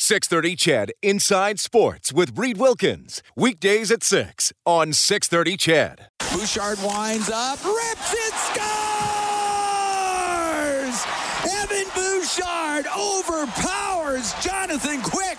630 Ched Inside Sports with Reed Wilkins. Weekdays at 6 on 630 Ched. Bouchard winds up, rips it, scores! Evan Bouchard overpowers Jonathan Quick.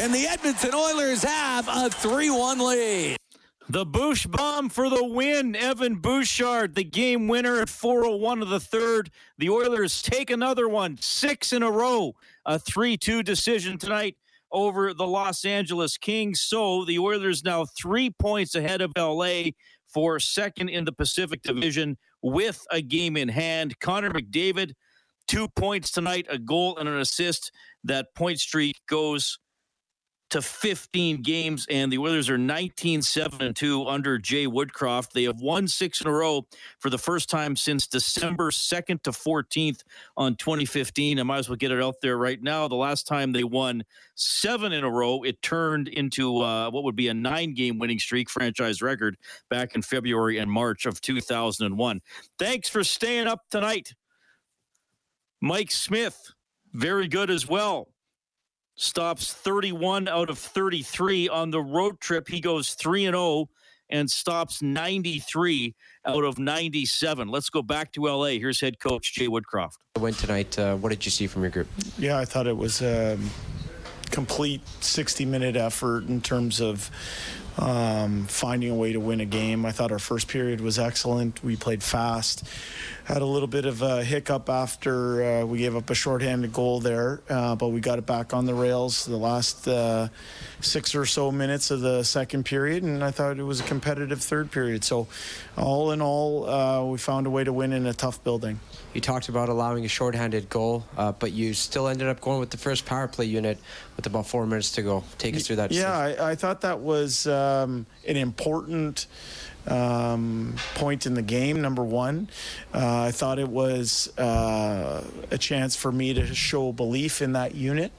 And the Edmonton Oilers have a 3 1 lead. The Bouch bomb for the win. Evan Bouchard, the game winner at 401 of the third. The Oilers take another one, six in a row. A 3 2 decision tonight over the Los Angeles Kings. So the Oilers now three points ahead of LA for second in the Pacific Division with a game in hand. Connor McDavid, two points tonight, a goal and an assist. That point streak goes to 15 games, and the Oilers are 19 7 and 2 under Jay Woodcroft. They have won six in a row for the first time since December 2nd to 14th on 2015. I might as well get it out there right now. The last time they won seven in a row, it turned into uh, what would be a nine game winning streak, franchise record, back in February and March of 2001. Thanks for staying up tonight. Mike Smith, very good as well stops 31 out of 33 on the road trip. He goes 3 and 0 and stops 93 out of 97. Let's go back to LA. Here's head coach Jay Woodcroft. I went tonight. Uh, what did you see from your group? Yeah, I thought it was a complete 60 minute effort in terms of um, finding a way to win a game. I thought our first period was excellent. We played fast had a little bit of a hiccup after uh, we gave up a shorthanded goal there, uh, but we got it back on the rails the last uh, six or so minutes of the second period, and I thought it was a competitive third period. So, all in all, uh, we found a way to win in a tough building. You talked about allowing a shorthanded goal, uh, but you still ended up going with the first power play unit with about four minutes to go. Take us through that. Yeah, I, I, thought that was um, an important um, point in the game, number one. Uh, I thought it was uh, a chance for me to show belief in that unit.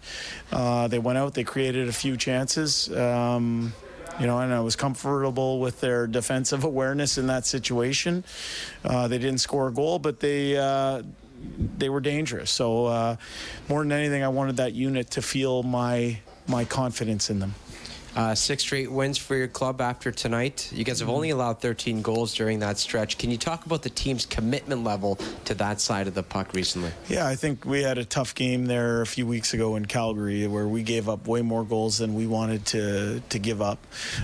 Uh, they went out, they created a few chances. Um, you know, and I was comfortable with their defensive awareness in that situation. Uh, they didn't score a goal, but they uh, they were dangerous. So uh, more than anything, I wanted that unit to feel my my confidence in them. Uh, six straight wins for your club after tonight. You guys have only allowed 13 goals during that stretch. Can you talk about the team's commitment level to that side of the puck recently? Yeah, I think we had a tough game there a few weeks ago in Calgary where we gave up way more goals than we wanted to, to give up.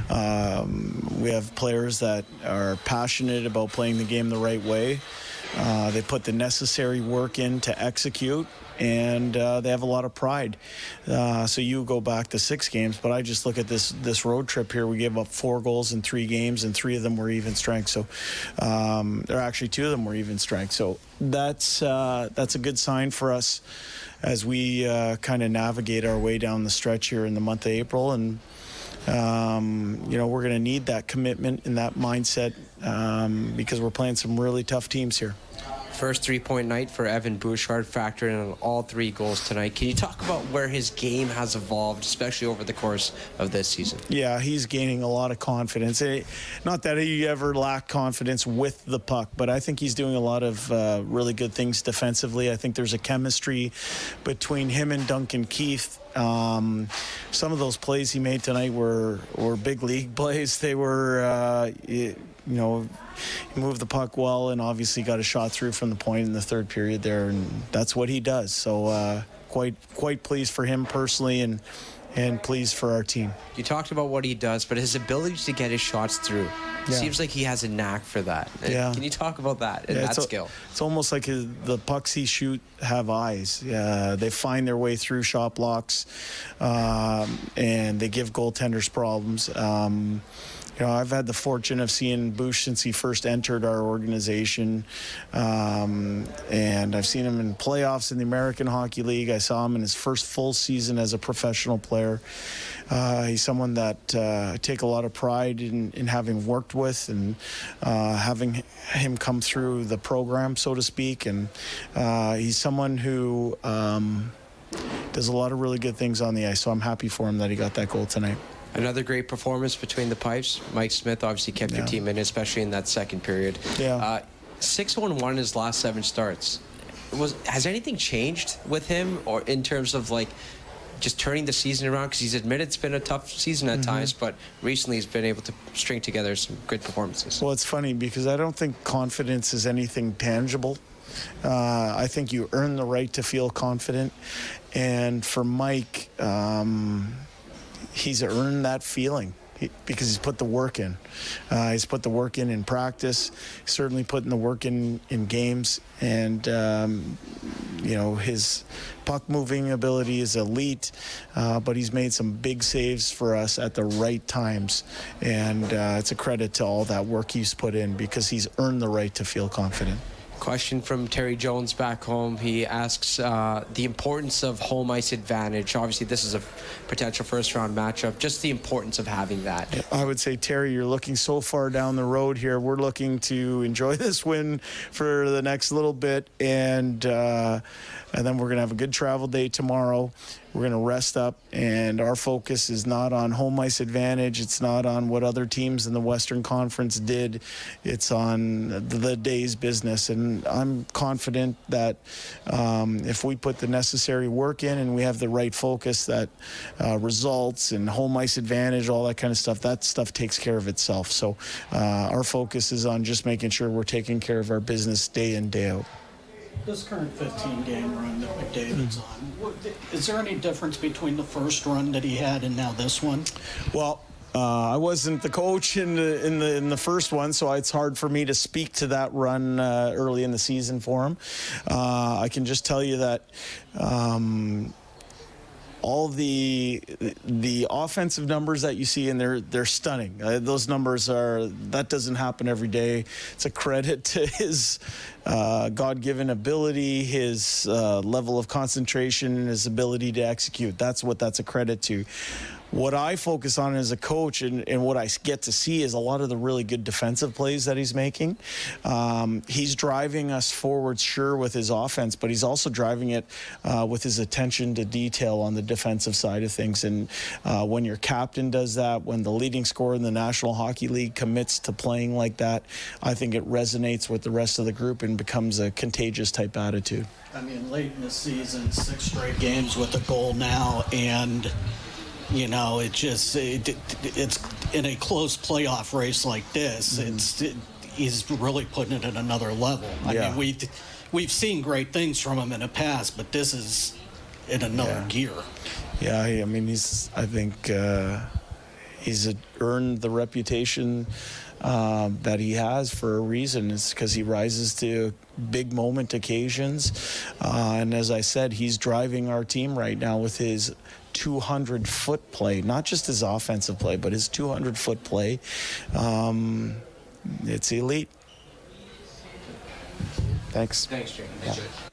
Um, we have players that are passionate about playing the game the right way. Uh, they put the necessary work in to execute and uh, they have a lot of pride. Uh, so you go back to six games, but I just look at this this road trip here. We gave up four goals in three games, and three of them were even strength. So, um, there actually two of them were even strength. So that's uh, that's a good sign for us as we uh, kind of navigate our way down the stretch here in the month of April and. Um, you know, we're going to need that commitment and that mindset um, because we're playing some really tough teams here. First three point night for Evan Bouchard, factoring in all three goals tonight. Can you talk about where his game has evolved, especially over the course of this season? Yeah, he's gaining a lot of confidence. It, not that he ever lacked confidence with the puck, but I think he's doing a lot of uh, really good things defensively. I think there's a chemistry between him and Duncan Keith um, some of those plays he made tonight were were big league plays. They were, uh, you know, he moved the puck well and obviously got a shot through from the point in the third period there, and that's what he does. So uh, quite quite pleased for him personally and and pleased for our team. You talked about what he does, but his ability to get his shots through. Yeah. Seems like he has a knack for that. Yeah. Can you talk about that and yeah, that it's skill? A, it's almost like his, the pucks he shoot have eyes. Yeah, they find their way through shot blocks, um, and they give goaltenders problems. Um, you know, I've had the fortune of seeing Bouch since he first entered our organization, um, and I've seen him in playoffs in the American Hockey League. I saw him in his first full season as a professional player. Uh, he's someone that uh, I take a lot of pride in, in having worked with and uh, having him come through the program, so to speak. And uh, he's someone who um, does a lot of really good things on the ice. So I'm happy for him that he got that goal tonight. Another great performance between the pipes. Mike Smith obviously kept Yeah. your team in, especially in that second period. Yeah. Uh, six one one his last seven starts. Was has anything changed with him, or in terms of like just turning the season around? Because he's admitted it's been a tough season at times, but recently he's been able to string together some good performances. Well, it's funny because I don't think confidence is anything tangible. Uh, I think you earn the right to feel confident. And for Mike, um, he's earned that feeling because he's put the work in. Uh, he's put the work in in practice, certainly putting the work in in games. And, um, you know, his puck moving ability is elite, uh, but he's made some big saves for us at the right times. And uh, it's a credit to all that work he's put in because he's earned the right to feel confident. Question from Terry Jones back home. He asks uh, the importance of home ice advantage. Obviously, this is a potential first round matchup. Just the importance of having that. I would say, Terry, you're looking so far down the road here. We're looking to enjoy this win for the next little bit, and uh, and then we're gonna have a good travel day tomorrow. We're gonna rest up, and our focus is not on home ice advantage. It's not on what other teams in the Western Conference did. It's on the day's business, and I'm confident that um, if we put the necessary work in and we have the right focus, that uh, results and home ice advantage, all that kind of stuff, that stuff takes care of itself. So uh, our focus is on just making sure we're taking care of our business day in, day out. This current 15 game run that McDavid's on, what- is there any difference between the first run that he had and now this one? Well, uh, I wasn't the coach in the in the in the first one, so it's hard for me to speak to that run uh, early in the season for him. Uh, I can just tell you that. Um, all the the offensive numbers that you see and they're they're stunning. Uh, those numbers are that doesn't happen every day. It's a credit to his uh, God-given ability, his uh, level of concentration, and his ability to execute. That's what that's a credit to. What I focus on as a coach and, and what I get to see is a lot of the really good defensive plays that he's making. Um, he's driving us forward, sure, with his offense, but he's also driving it uh, with his attention to detail on the defensive side of things. And uh, when your captain does that, when the leading scorer in the National Hockey League commits to playing like that, I think it resonates with the rest of the group and becomes a contagious type attitude. I mean, late in the season, six straight games with a goal now, and you know, it just it, it's in a close playoff race like this. It's it, he's really putting it at another level. I Yeah. mean, we we've seen great things from him in the past, but this is in another Yeah. gear. Yeah, I I mean, he's. I think uh, he's uh, earned the reputation um, that he has for a reason. It's because he rises to big moment occasions, uh, and as I said, he's driving our team right now with his 200 foot play, not just his offensive play, but his 200 foot play. Um, it's elite. Thanks. Thanks, Jake.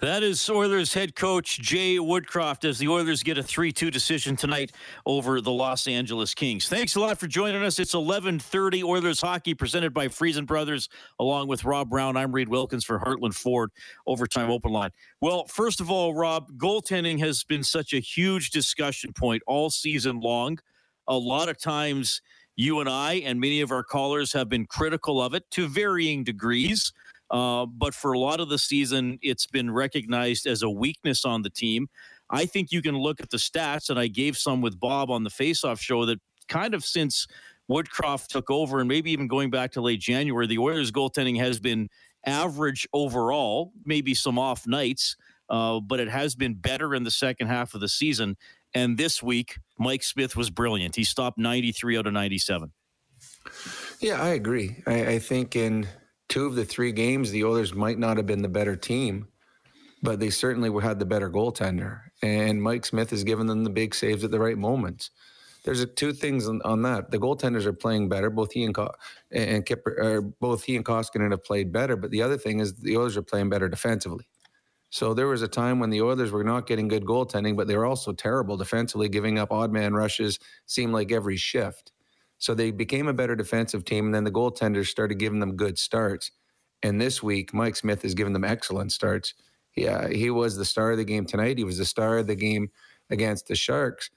That is Oilers head coach Jay Woodcroft as the Oilers get a 3-2 decision tonight over the Los Angeles Kings. Thanks a lot for joining us. It's 11:30 Oilers hockey presented by Friesen Brothers along with Rob Brown. I'm Reed Wilkins for Heartland Ford Overtime Open Line. Well, first of all, Rob, goaltending has been such a huge discussion point all season long. A lot of times you and I and many of our callers have been critical of it to varying degrees. Uh, but for a lot of the season, it's been recognized as a weakness on the team. I think you can look at the stats, and I gave some with Bob on the Faceoff show that kind of since Woodcroft took over, and maybe even going back to late January, the Oilers' goaltending has been average overall, maybe some off nights, uh, but it has been better in the second half of the season. And this week, Mike Smith was brilliant. He stopped 93 out of 97. Yeah, I agree. I, I think in two of the three games, the Oilers might not have been the better team, but they certainly had the better goaltender. And Mike Smith has given them the big saves at the right moments. there's two things on, on, that. The goaltenders are playing better. Both he and Co- and Kipper, or both he and Koskinen have played better. But the other thing is the Oilers are playing better defensively. So there was a time when the Oilers were not getting good goaltending, but they were also terrible defensively, giving up odd man rushes. Seemed like every shift. So they became a better defensive team, and then the goaltenders started giving them good starts. And this week, Mike Smith has given them excellent starts. Yeah, he was the star of the game tonight. He was the star of the game against the Sharks.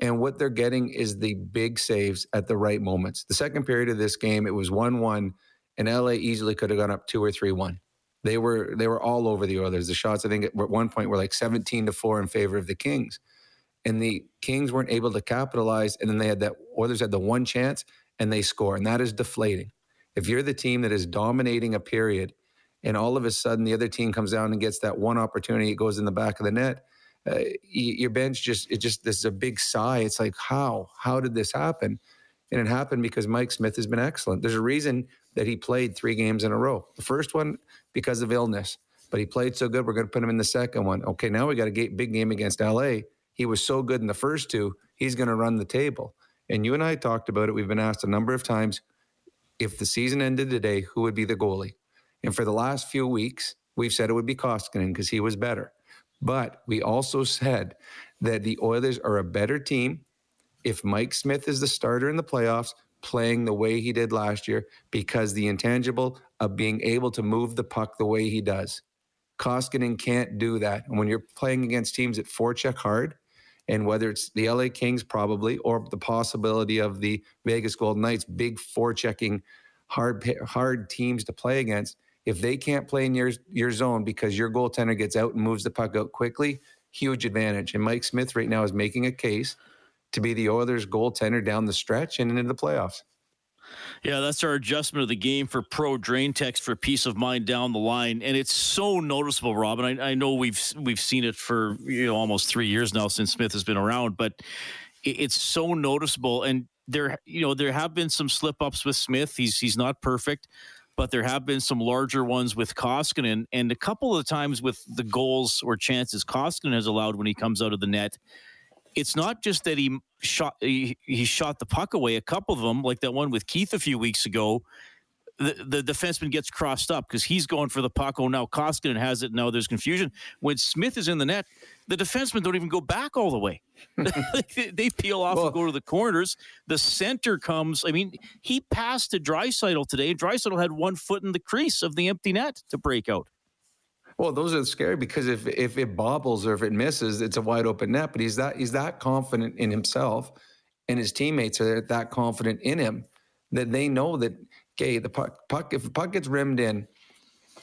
And what they're getting is the big saves at the right moments. The second period of this game, it was 1 1, and LA easily could have gone up 2 or 3 1. They were they were all over the Oilers. The shots, I think, at one point were like 17 to 4 in favor of the Kings. And the Kings weren't able to capitalize. And then they had that Oilers had the one chance and they score. And that is deflating. If you're the team that is dominating a period and all of a sudden the other team comes down and gets that one opportunity, it goes in the back of the net uh, your bench just it just this is a big sigh. It's like how how did this happen? And it happened because Mike Smith has been excellent. There's a reason that he played three games in a row. The first one because of illness, but he played so good. We're going to put him in the second one. Okay, now we got a big game against LA. He was so good in the first two. He's going to run the table. And you and I talked about it. We've been asked a number of times if the season ended today, who would be the goalie? And for the last few weeks, we've said it would be Koskinen because he was better. But we also said that the Oilers are a better team if Mike Smith is the starter in the playoffs, playing the way he did last year, because the intangible of being able to move the puck the way he does. Koskinen can't do that. And when you're playing against teams that forecheck hard, and whether it's the LA Kings probably, or the possibility of the Vegas Golden Knights, big forechecking, hard hard teams to play against, if they can't play in your your zone because your goaltender gets out and moves the puck out quickly, huge advantage. And Mike Smith right now is making a case to be the Oilers goaltender down the stretch and into the playoffs. Yeah, that's our adjustment of the game for Pro Drain Text for peace of mind down the line, and it's so noticeable, Robin. I, I know we've we've seen it for you know almost three years now since Smith has been around, but it's so noticeable. And there, you know, there have been some slip ups with Smith. He's he's not perfect, but there have been some larger ones with Koskinen, and a couple of times with the goals or chances Koskinen has allowed when he comes out of the net. It's not just that he shot he, he shot the puck away. A couple of them, like that one with Keith a few weeks ago, the, the defenseman gets crossed up because he's going for the puck. Oh, now Koskinen has it. Now there's confusion. When Smith is in the net, the defensemen don't even go back all the way. they peel off well, and go to the corners. The center comes. I mean, he passed to Draisaitl today. Draisaitl had one foot in the crease of the empty net to break out. Well, those are scary because if if it bobbles or if it misses, it's a wide open net. But he's that he's that confident in himself, and his teammates are that confident in him that they know that okay, the puck, puck if the puck gets rimmed in,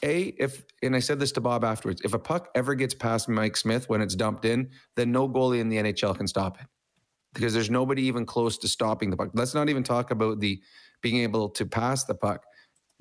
a, if, and I said this to Bob afterwards, if a puck ever gets past Mike Smith when it's dumped in, then no goalie in the NHL can stop it because there's nobody even close to stopping the puck. Let's not even talk about the being able to pass the puck.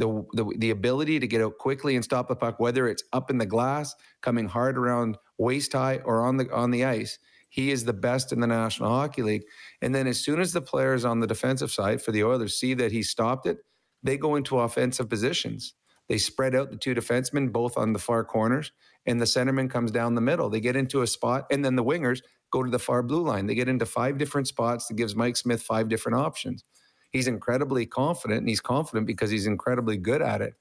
The, the, the ability to get out quickly and stop the puck, whether it's up in the glass, coming hard around waist high, or on the on the ice, he is the best in the National Hockey League. And then as soon as the players on the defensive side for the Oilers see that he stopped it, they go into offensive positions. They spread out the two defensemen both on the far corners, and the centerman comes down the middle. They get into a spot, and then the wingers go to the far blue line. They get into five different spots that gives Mike Smith five different options. He's incredibly confident, and he's confident because he's incredibly good at it.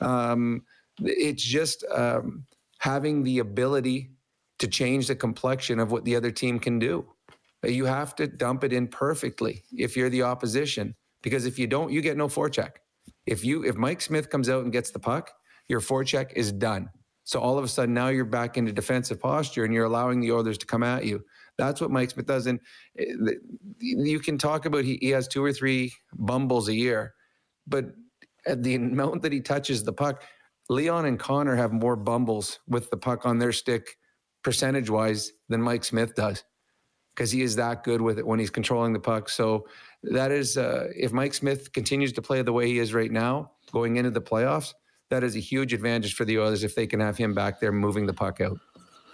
Um, it's just um, having the ability to change the complexion of what the other team can do. You have to dump it in perfectly if you're the opposition, because if you don't, you get no forecheck. If you if Mike Smith comes out and gets the puck, your forecheck is done. So all of a sudden now you're back into defensive posture and you're allowing the Oilers to come at you. That's what Mike Smith does. And eh, you can talk about he, he has two or three bumbles a year, but at the amount that he touches the puck, Leon and Connor have more bumbles with the puck on their stick percentage wise than Mike Smith does because he is that good with it when he's controlling the puck. So that is, uh, if Mike Smith continues to play the way he is right now, going into the playoffs, that is a huge advantage for the Oilers if they can have him back there moving the puck out.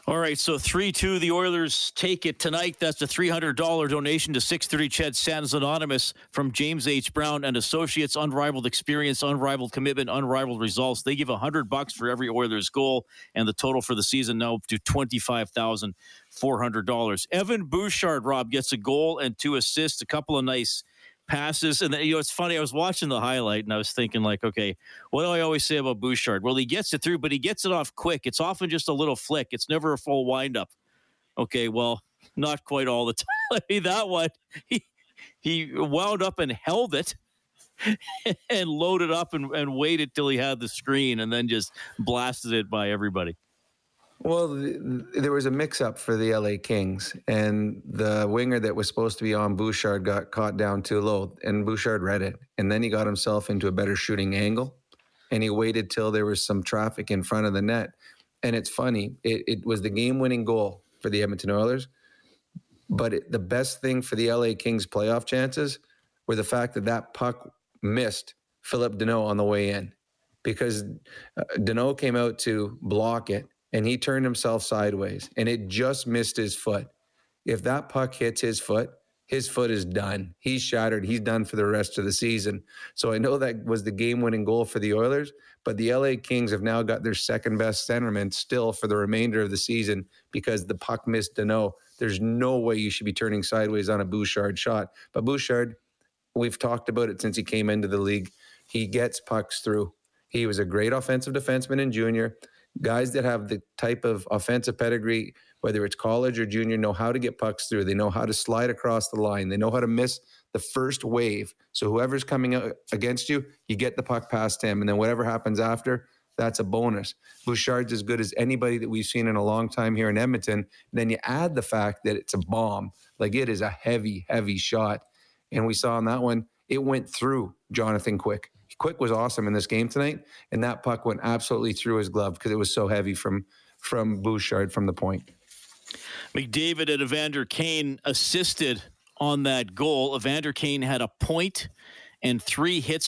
All right, so 3 2, the Oilers take it tonight. That's a $300 donation to 630 Ched Santa's Anonymous from James H. Brown and Associates. Unrivaled experience, unrivaled commitment, unrivaled results. They give 100 bucks for every Oilers goal, and the total for the season now to 25000 $400. Evan Bouchard, Rob, gets a goal and two assists, a couple of nice passes. And, you know, it's funny. I was watching the highlight and I was thinking, like, okay, what do I always say about Bouchard? Well, he gets it through, but he gets it off quick. It's often just a little flick, it's never a full windup. Okay, well, not quite all the time. that one, he, he wound up and held it and loaded up and, and waited till he had the screen and then just blasted it by everybody. Well, there was a mix-up for the LA Kings, and the winger that was supposed to be on Bouchard got caught down too low, and Bouchard read it, and then he got himself into a better shooting angle, and he waited till there was some traffic in front of the net, and it's funny, it, it was the game-winning goal for the Edmonton Oilers, but it, the best thing for the LA Kings playoff chances were the fact that that puck missed Phillip Danault on the way in, because uh, Danault came out to block it and he turned himself sideways and it just missed his foot. If that puck hits his foot, his foot is done. He's shattered. He's done for the rest of the season. So I know that was the game winning goal for the Oilers, but the LA Kings have now got their second best centerman still for the remainder of the season because the puck missed Danault. There's no way you should be turning sideways on a Bouchard shot. But Bouchard, we've talked about it since he came into the league. He gets pucks through. He was a great offensive defenseman in junior guys that have the type of offensive pedigree, whether it's college or junior, know how to get pucks through. They know how to slide across the line. They know how to miss the first wave. So whoever's coming out against you, you get the puck past him, and then whatever happens after, that's a bonus. Bouchard's as good as anybody that we've seen in a long time here in Edmonton. Then you add the fact that it's a bomb, like it is a heavy, heavy shot, and we saw on that one, it went through Jonathan Quick. Quick was awesome in this game tonight, and that puck went absolutely through his glove because it was so heavy from from Bouchard from the point. McDavid and Evander Kane assisted on that goal. Evander Kane had a point and three hits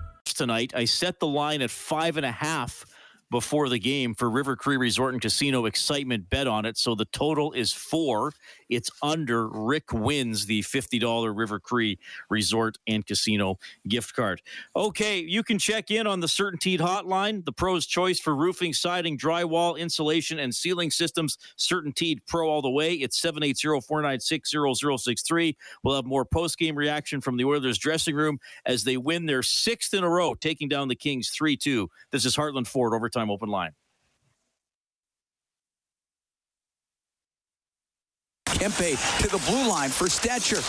tonight. I set the line at five and a half before the game for River Cree Resort and Casino excitement bet on it. So the total is four. It's under. Rick wins the $50 River Cree Resort and Casino gift card. Okay, you can check in on the CertainTeed hotline, the pro's choice for roofing, siding, drywall, insulation, and ceiling systems. CertainTeed Pro all the way. It's 780 496 0063. We'll have more post game reaction from the Oilers dressing room as they win their sixth in a row, taking down the Kings 3 2. This is Heartland Ford Overtime Open Line. Kempe to the blue line for Stecher.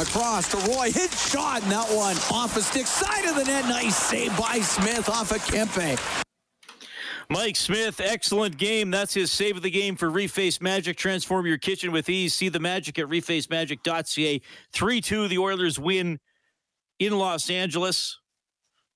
Across to Roy. Hit shot, and that one off a stick. Side of the net. Nice save by Smith off of Kempe. Mike Smith, excellent game. That's his save of the game for Reface Magic. Transform your kitchen with ease. See the magic at refacemagic.ca. 3 2, the Oilers win in Los Angeles.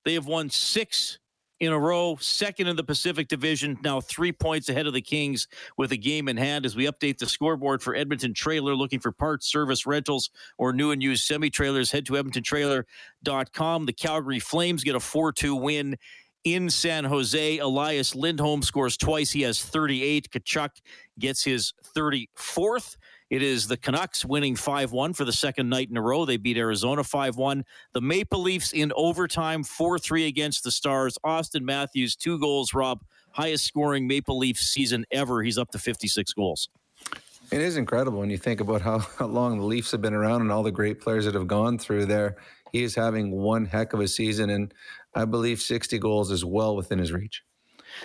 They have won six in a row, second in the Pacific Division, now three points ahead of the Kings with a game in hand as we update the scoreboard for Edmonton Trailer. Looking for parts, service, rentals, or new and used semi trailers, head to EdmontonTrailer.com. The Calgary Flames get a 4 2 win in San Jose. Elias Lindholm scores twice. He has 38. Tkachuk gets his 34th. It is the Canucks winning 5 1 for the second night in a row. They beat Arizona 5 1. The Maple Leafs in overtime 4 3 against the Stars. Auston Matthews, two goals, Rob. Highest scoring Maple Leaf season ever. He's up to 56 goals. It is incredible when you think about how, how long the Leafs have been around and all the great players that have gone through there. He is having one heck of a season, and I believe 60 goals is well within his reach.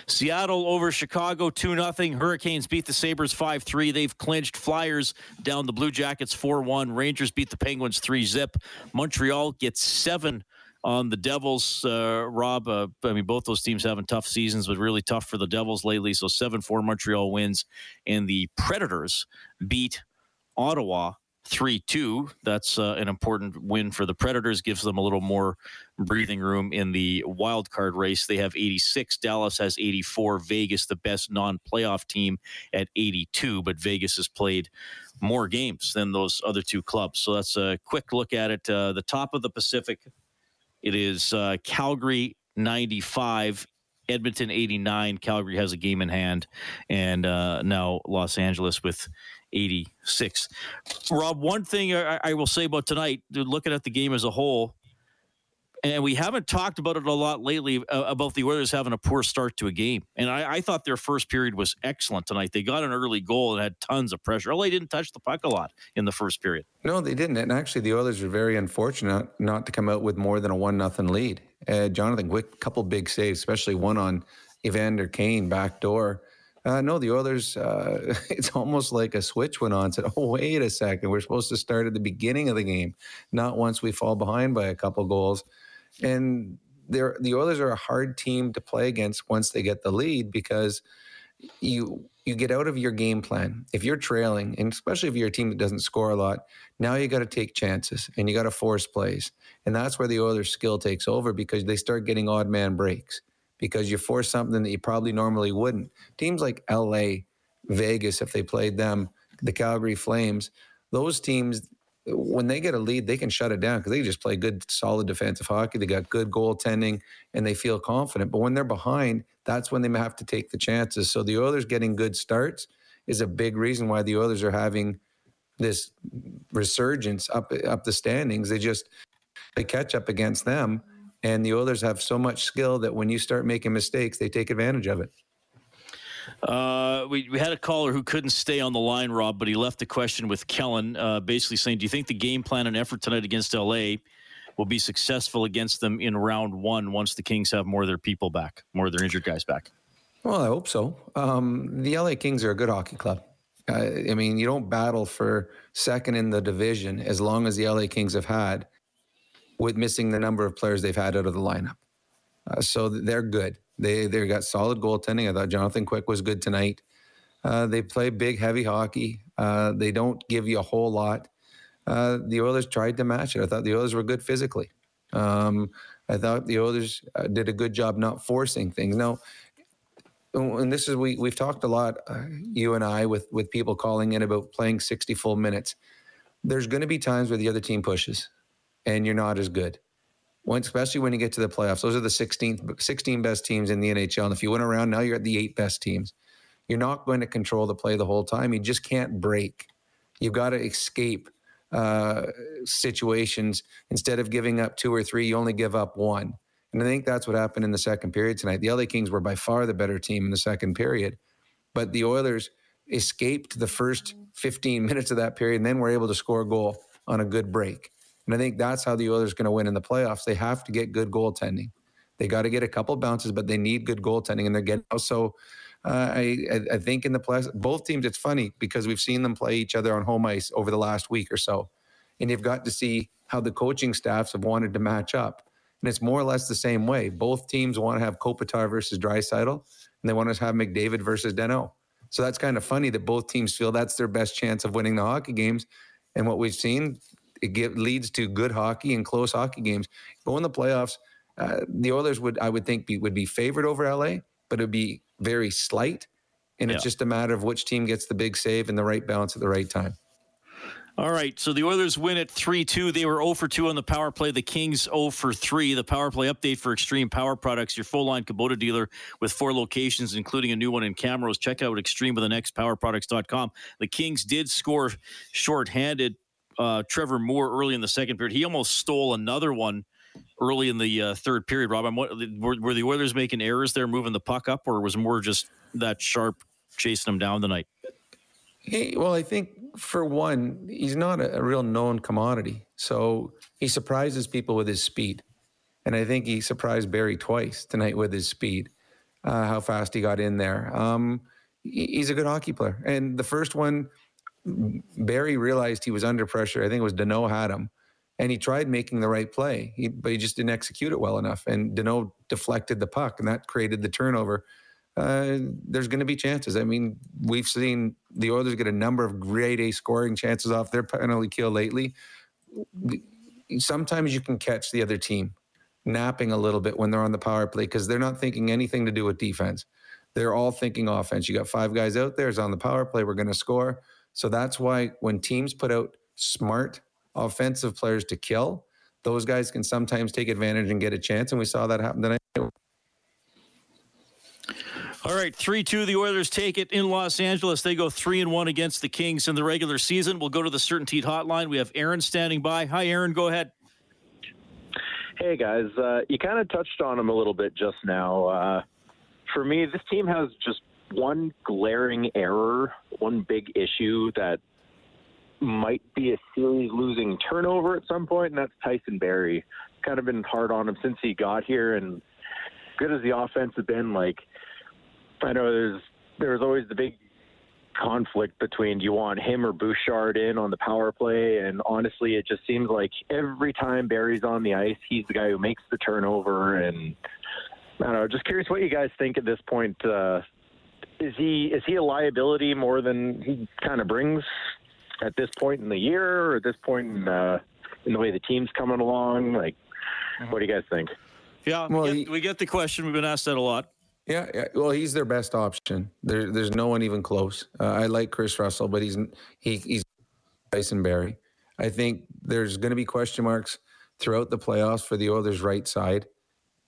Seattle over Chicago 2 0. Hurricanes beat the Sabres 5 3. They've clinched Flyers down the Blue Jackets 4 1. Rangers beat the Penguins 3 zip. Montreal gets seven on the Devils. Uh, Rob, uh, I mean, both those teams having tough seasons, but really tough for the Devils lately. So 7 4 Montreal wins. And the Predators beat Ottawa 3 2. That's uh, an important win for the Predators, gives them a little more breathing room in the wild card race. They have 86. Dallas has 84. Vegas, the best non playoff team, at 82. But Vegas has played more games than those other two clubs. So that's a quick look at it. Uh, the top of the Pacific, it is uh, Calgary 95. Edmonton 89. Calgary has a game in hand. And uh, now Los Angeles with 86. Rob, one thing I, I will say about tonight, looking at the game as a whole, and we haven't talked about it a lot lately uh, about the Oilers having a poor start to a game. And I, I, thought their first period was excellent tonight. They got an early goal and had tons of pressure. LA didn't touch the puck a lot in the first period. No, they didn't. And actually, the Oilers were very unfortunate not to come out with more than a one nothing lead. Uh, Jonathan Quick, couple big saves, especially one on Evander Kane back door. Uh, no, the Oilers, uh, it's almost like a switch went on. Said, oh, wait a second. We're supposed to start at the beginning of the game, not once we fall behind by a couple goals. And they're, the Oilers are a hard team to play against once they get the lead because you you get out of your game plan. If you're trailing, and especially if you're a team that doesn't score a lot, now you got to take chances and you got to force plays. And that's where the Oilers' skill takes over because they start getting odd man breaks because you force something that you probably normally wouldn't. Teams like LA, Vegas, if they played them, the Calgary Flames, those teams when they get a lead, they can shut it down because they just play good, solid defensive hockey. They got good goaltending and they feel confident. But when they're behind, that's when they have to take the chances. So the Oilers getting good starts is a big reason why the Oilers are having this resurgence up up the standings. They just they catch up against them, and the Oilers have so much skill that when you start making mistakes, they take advantage of it. Uh, we, we had a caller who couldn't stay on the line, Rob, but he left a question with Kellen, uh, basically saying, "Do you think the game plan and effort tonight against LA will be successful against them in round one once the Kings have more of their people back, more of their injured guys back?" Well, I hope so. Um, the LA Kings are a good hockey club. Uh, I mean, you don't battle for second in the division as long as the LA Kings have had, with missing the number of players they've had out of the lineup. Uh, so they're good. They they got solid goaltending. I thought Jonathan Quick was good tonight. Uh, they play big, heavy hockey. Uh, they don't give you a whole lot. Uh, the Oilers tried to match it. I thought the Oilers were good physically. Um, I thought the Oilers uh, did a good job not forcing things. Now, and this is we we've talked a lot, uh, you and I, with with people calling in about playing sixty full minutes. There's going to be times where the other team pushes, and you're not as good when, especially when you get to the playoffs. Those are the 16th, 16 best teams in the NHL. And if you went around, now you're at the eight best teams. You're not going to control the play the whole time. You just can't break. You've got to escape uh, situations. Instead of giving up two or three, you only give up one. And I think that's what happened in the second period tonight. The LA Kings were by far the better team in the second period, but the Oilers escaped the first 15 minutes of that period and then were able to score a goal on a good break. And I think that's how the Oilers are going to win in the playoffs. They have to get good goaltending. They got to get a couple bounces, but they need good goaltending, and they're getting also. Uh, I, I think in the playoffs, both teams. It's funny because we've seen them play each other on home ice over the last week or so, and you've got to see how the coaching staffs have wanted to match up. And it's more or less the same way. Both teams want to have Kopitar versus Draisaitl, and they want to have McDavid versus Danault. So that's kind of funny that both teams feel that's their best chance of winning the hockey games. And what we've seen, it leads to good hockey and close hockey games. Go in the playoffs. Uh, the Oilers would, I would think, be, would be favored over LA, but it would be very slight. And yeah. it's just a matter of which team gets the big save and the right balance at the right time. All right, so the Oilers win at 3 2. They were 0 for 2 on the power play. The Kings 0 for 3. The power play update for Extreme Power Products, your full line Kubota dealer with four locations, including a new one in Camrose. Check out Extreme with an X, powerproducts.com. The Kings did score shorthanded uh, Trevor Moore early in the second period. He almost stole another one early in the uh, third period. Rob, what, were, were, the Oilers making errors there, moving the puck up, or was Moore just that sharp chasing him down tonight? Hey, well, I think for one, he's not a, a real known commodity, so he surprises people with his speed, and I think he surprised Barrie twice tonight with his speed. Uh, how fast he got in there. Um, he's a good hockey player, and the first one Barrie realized he was under pressure. I think it was Danault had him, and he tried making the right play, he, but he just didn't execute it well enough. And Danault deflected the puck, and that created the turnover. uh, there's going to be chances. I mean, we've seen the Oilers get a number of grade A scoring chances off their penalty kill lately. Sometimes you can catch the other team napping a little bit when they're on the power play because they're not thinking anything to do with defense. They're all thinking offense. You got five guys out there. It's on the power play. We're going to score. So that's why when teams put out smart offensive players to kill, those guys can sometimes take advantage and get a chance. And we saw that happen tonight. All right, 3 2. The Oilers take it in Los Angeles. They go 3 and 1 against the Kings in the regular season. We'll go to the CertainTeed hotline. We have Aaron standing by. Hi, Aaron. Go ahead. Hey, guys. Uh, you kind of touched on them a little bit just now. Uh, for me, this team has just one glaring error, one big issue that might be a series losing turnover at some point, and that's Tyson Barrie. Kind of been hard on him since he got here, and good as the offense has been, like I know there's there's always the big conflict between do you want him or Bouchard in on the power play, and honestly, it just seems like every time Barrie's on the ice, he's the guy who makes the turnover, and I don't know. Just curious what you guys think at this point. Uh, is he is he a liability more than he kind of brings at this point in the year, or at this point in, uh, in the way the team's coming along? Like, what do you guys think? Yeah, Well, we, he- get, we get the question. We've been asked that a lot. Yeah, yeah. Well, he's their best option. There, there's no one even close. Uh, I like Kris Russell, but he's he, he's Tyson Barrie. I think there's going to be question marks throughout the playoffs for the Oilers' right side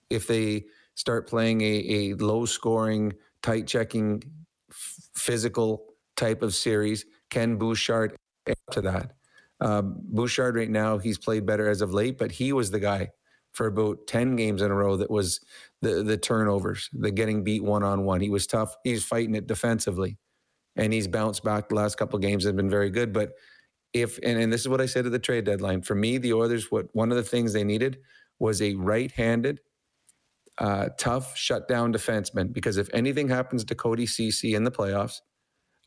if they start playing a, a low scoring, tight checking, f- physical type of series. Ken Bouchard up to that? Um, Bouchard right now he's played better as of late, but he was the guy for about 10 games in a row that was the the turnovers, the getting beat one on one. He was tough. He's fighting it defensively. And he's bounced back the last couple games and been very good. But if and, and this is what I said at the trade deadline. For me, the Oilers, what one of the things they needed was a right-handed, uh, tough shutdown defenseman. Because if anything happens to Cody Ceci in the playoffs,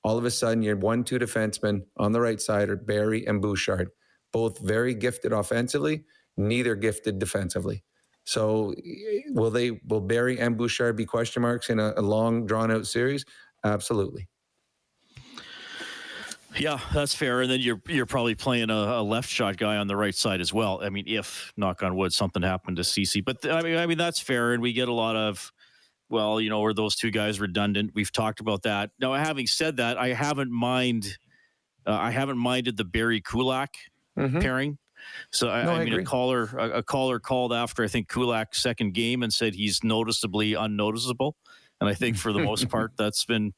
all of a sudden you're one-two defensemen on the right side are Barrie and Bouchard, both very gifted offensively, neither gifted defensively. So will they will Barrie and Bouchard be question marks in a, a long drawn out series? Absolutely. Yeah, that's fair. And then you're you're probably playing a, a left shot guy on the right side as well. I mean, if knock on wood something happened to Ceci, but th- I mean, I mean that's fair. And we get a lot of, well, you know, are those two guys redundant? We've talked about that. Now, having said that, I haven't mind, uh, I haven't minded the Barrie Kulak pairing. So I, No, I mean, a caller a, a caller called after I think Kulak's second game and said he's noticeably unnoticeable, and I think for the most part that's been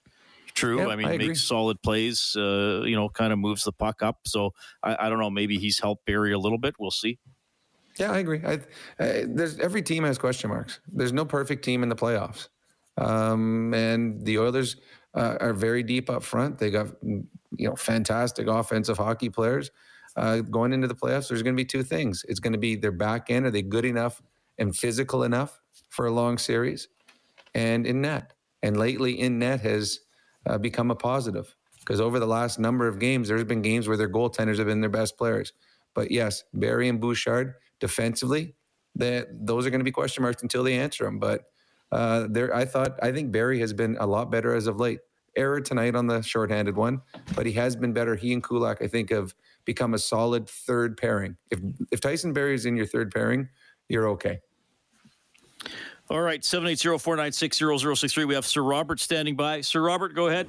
true. Yep, I mean, I makes solid plays. Uh, you know, kind of moves the puck up. So I, I don't know. Maybe he's helped Barrie a little bit. We'll see. Yeah, I agree. I, I, there's every team has question marks. There's no perfect team in the playoffs, um, and the Oilers uh, are very deep up front. They got you know fantastic offensive hockey players. Uh, going into the playoffs, there's going to be two things. It's going to be their back end. Are they good enough and physical enough for a long series? And in net. And lately, in net has uh, become a positive because over the last number of games, there's been games where their goaltenders have been their best players. But yes, Barrie and Bouchard defensively, that those are going to be question marks until they answer them. But uh, there, I thought, I think Barrie has been a lot better as of late. Error tonight on the shorthanded one, but he has been better. He and Kulak, I think, have become a solid third pairing. If if Tyson Barrie is in your third pairing, you're okay. All right, seven eight zero four nine six zero zero six three. We have Sir Robert standing by. Sir Robert, go ahead.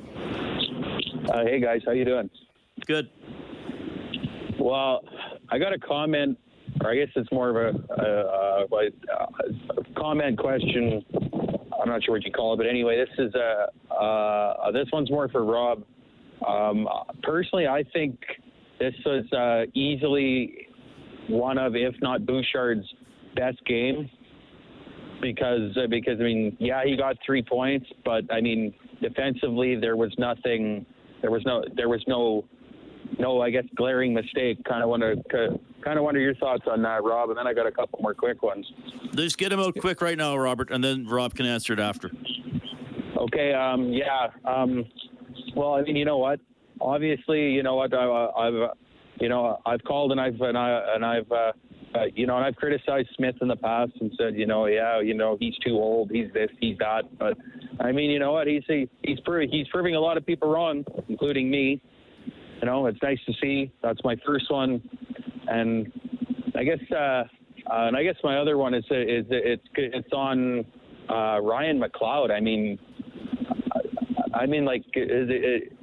Uh, hey guys, how you doing? Good. Well, I got a comment, or I guess it's more of a, comment question. I'm not sure what you call it, but anyway, this is a uh, this one's more for Rob. Um, personally, I think this was uh, easily one of, if not Bouchard's best game because uh, because I mean, yeah, he got three points, but I mean, defensively there was nothing. There was no. There was no. No, I guess glaring mistake. Kind of wonder. Kind of wonder your thoughts on that, Rob. And then I got a couple more quick ones. Just get him out quick right now, Robert, and then Rob can answer it after. Okay. Um, yeah. Um, well, I mean, you know what? Obviously, you know what? I, I've, you know, I've called and I've and I and I've, uh, uh, you know, and I've criticized Smith in the past and said, you know, yeah, you know, he's too old, he's this, he's that. But I mean, you know what? He's a, he's proving he's proving a lot of people wrong, including me. You know, it's nice to see. That's my first one, and I guess uh, uh, and I guess my other one is is it's it's on uh, Ryan McLeod. I mean, I mean, like, is it,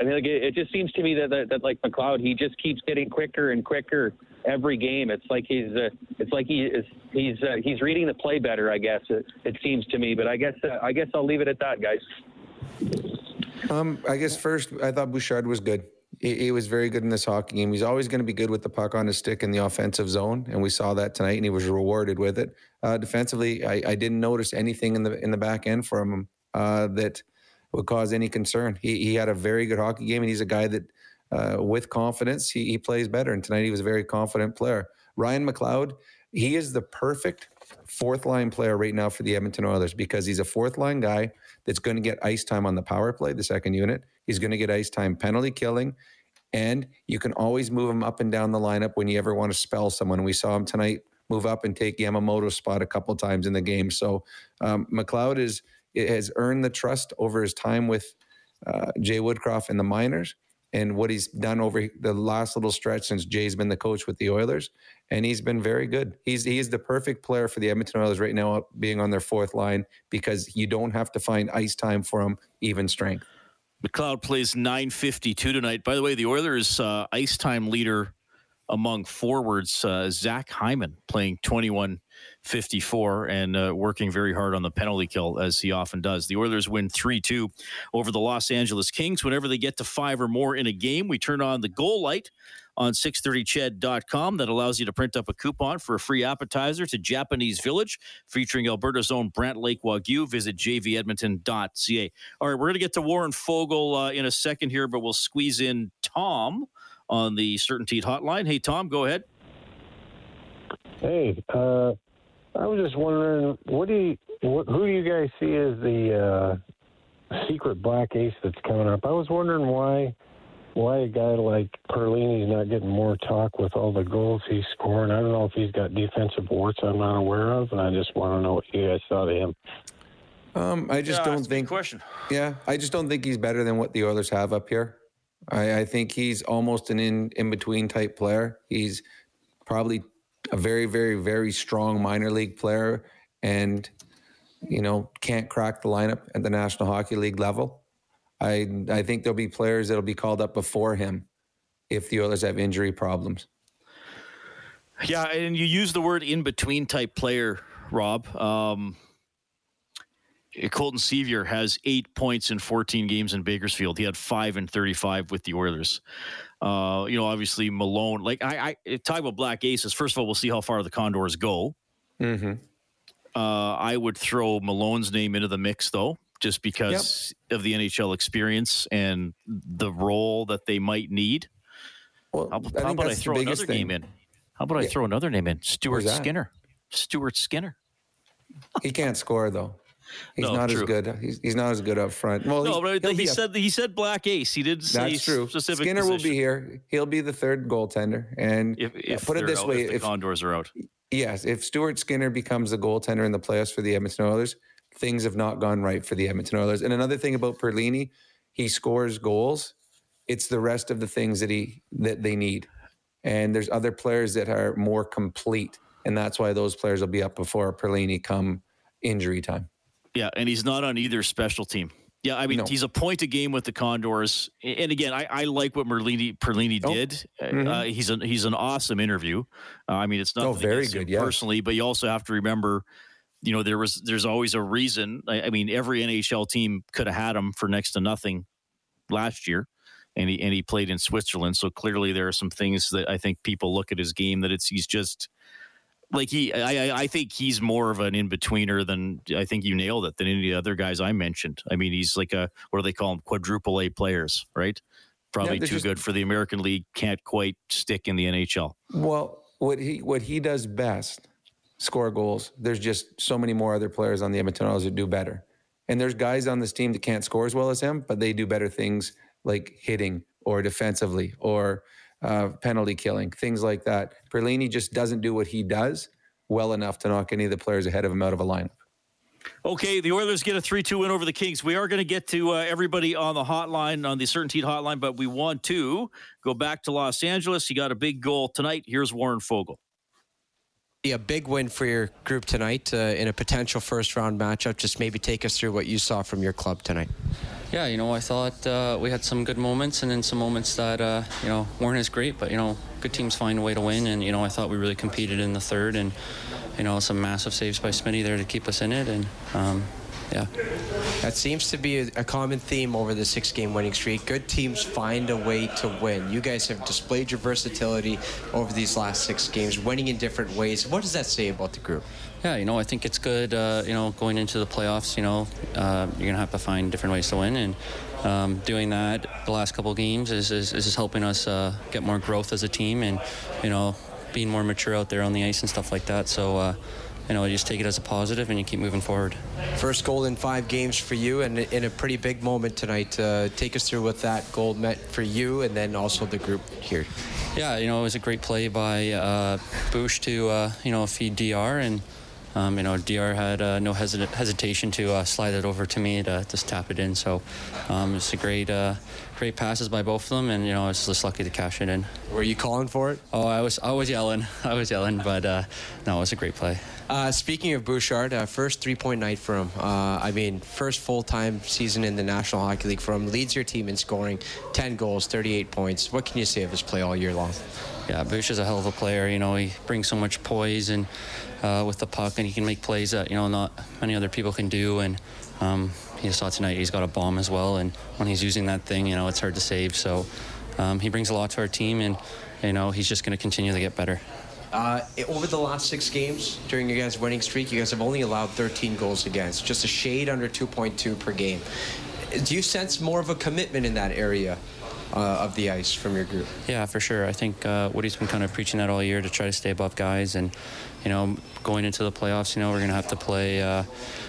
I mean, like, it, it just seems to me that, that, that like McLeod, he just keeps getting quicker and quicker every game. It's like he's, uh, it's like he is, he's, uh, he's reading the play better. I guess it, it seems to me. But I guess, uh, I guess I'll leave it at that, guys. Um, I guess first, I thought Bouchard was good. He, he was very good in this hockey game. He's always going to be good with the puck on his stick in the offensive zone, and we saw that tonight, and he was rewarded with it. Uh, defensively, I, I, didn't notice anything in the in the back end from him uh, that would cause any concern. He, he had a very good hockey game, and he's a guy that, uh, with confidence, he, he plays better. And tonight he was a very confident player. Ryan McLeod, he is the perfect fourth line player right now for the Edmonton Oilers because he's a fourth line guy that's going to get ice time on the power play, the second unit. He's going to get ice time penalty killing. And you can always move him up and down the lineup when you ever want to spell someone. We saw him tonight move up and take Yamamoto's spot a couple times in the game. So um, McLeod is has earned the trust over his time with uh, Jay Woodcroft and the Miners and what he's done over the last little stretch since Jay's been the coach with the Oilers. And he's been very good. He's he's the perfect player for the Edmonton Oilers right now, being on their fourth line because you don't have to find ice time for him, even strength. McLeod plays 952 tonight. By the way, the Oilers' uh, ice time leader among forwards, uh, Zach Hyman playing 21 54 and uh, working very hard on the penalty kill as he often does. The Oilers win 3 2 over the Los Angeles Kings. Whenever they get to five or more in a game, we turn on the goal light on 630ched.com that allows you to print up a coupon for a free appetizer to Japanese Village featuring Alberta's own Brant Lake Wagyu. Visit jvedmonton.ca. All right, we're going to get to Warren Foegele uh, in a second here, but we'll squeeze in Tom on the CertainTeed hotline. Hey, Tom, go ahead. Hey, uh, I was just wondering, what do you, what, who do you guys see as the uh, secret black ace that's coming up? I was wondering why why a guy like Perlini's not getting more talk with all the goals he's scoring. I don't know if he's got defensive warts I'm not aware of, and I just want to know what you guys thought of him. Um, I just yeah, don't think. question. Yeah, I just don't think he's better than what the Oilers have up here. I, I think he's almost an in in between type player. He's probably a very, very, very strong minor league player, and you know can't crack the lineup at the National Hockey League level. I I think there'll be players that'll be called up before him if the Oilers have injury problems. Yeah, and you use the word in between type player, Rob. Um, Colton Sceviour has eight points in 14 games in Bakersfield. He had five and 35 with the Oilers. Uh, you know, obviously Malone. Like I, I talk about black aces. First of all, we'll see how far the Condors go. Mm-hmm. Uh, I would throw Malone's name into the mix, though, just because yep. of the NHL experience and the role that they might need. Well, how, how about I throw another thing. name in? How about yeah. I throw another name in? Stuart Skinner. Stuart Skinner. he can't score though. He's no, not true. as good. He's, he's not as good up front. Well, no, but he said he said black ace. He did say that's true. Specific Skinner position. will be here. He'll be the third goaltender. And if, if put it this out, way, if, if Condors are out, yes, if Stuart Skinner becomes the goaltender in the playoffs for the Edmonton Oilers, things have not gone right for the Edmonton Oilers. And another thing about Perlini, he scores goals. It's the rest of the things that he that they need. And there's other players that are more complete, and that's why those players will be up before Perlini come injury time. Yeah, and he's not on either special team. Yeah, I mean, no. he's a point a game with the Condors. And again, I, I like what Merlini, Perlini oh. did. Mm-hmm. Uh, he's, an, he's an awesome interview. Uh, I mean, it's not oh, very good, yeah. personally, but you also have to remember, you know, there was there's always a reason. I, I mean, every NHL team could have had him for next to nothing last year. And he, and he played in Switzerland. So clearly there are some things that I think people look at his game that it's he's just – like he I I think he's more of an in betweener than I think you nailed it than any other guys I mentioned. I mean, he's like a what do they call them? Quadruple A players, right? Probably yeah, too just, good for the American League. Can't quite stick in the NHL. Well, what he what he does best, score goals. There's just so many more other players on the Edmonton Oilers that do better. And there's guys on this team that can't score as well as him, but they do better things like hitting or defensively or uh, penalty killing, things like that. Perlini just doesn't do what he does well enough to knock any of the players ahead of him out of a lineup. Okay, the Oilers get a 3 2 win over the Kings. We are going to get to uh, everybody on the hotline, on the CertainTeed hotline, but we want to go back to Los Angeles. He got a big goal tonight. Here's Warren Foegele. Yeah, a big win for your group tonight uh, in a potential first round matchup. Just maybe take us through what you saw from your club tonight. Yeah, you know, I thought uh, we had some good moments and then some moments that, uh, you know, weren't as great, but, you know, good teams find a way to win. And, you know, I thought we really competed in the third and, you know, some massive saves by Smitty there to keep us in it. And, um, yeah. That seems to be a, common theme over the six game winning streak. Good teams find a way to win. You guys have displayed your versatility over these last six games, winning in different ways. What does that say about the group? Yeah, you know, I think it's good, uh, you know, going into the playoffs, you know, uh, you're going to have to find different ways to win. And um, doing that the last couple games is, is, is helping us uh, get more growth as a team and, you know, being more mature out there on the ice and stuff like that. So, uh, you know, you just take it as a positive and you keep moving forward. First goal in five games for you, and in a pretty big moment tonight. Uh, take us through what that goal meant for you, and then also the group here. Yeah, you know, it was a great play by uh, Bouch to, uh, you know, feed DR, and um, you know, DR had uh, no hesit- hesitation to uh, slide it over to me to just tap it in. So um, it's a great, uh, great passes by both of them, and you know, I was just lucky to cash it in. Were you calling for it? Oh, I was, I was yelling, I was yelling, but uh, no, it was a great play. Uh, speaking of Bouchard, uh, first three-point night for him. Uh, I mean, first full-time season in the National Hockey League for him. Leads your team in scoring, 10 goals, 38 points. What can you say of his play all year long? Yeah, Bouch is a hell of a player. You know, he brings so much poise and uh, with the puck, and he can make plays that you know not many other people can do. And um, you saw tonight he's got a bomb as well, and when he's using that thing, you know, it's hard to save. So um, he brings a lot to our team, and you know, he's just going to continue to get better. Uh, over the last six games during your guys' winning streak, you guys have only allowed 13 goals against, just a shade under 2.2 per game. Do you sense more of a commitment in that area uh, of the ice from your group? Yeah, for sure. I think uh, Woody's been kind of preaching that all year to try to stay above guys, and you know, going into the playoffs, you know, we're going to have to play uh,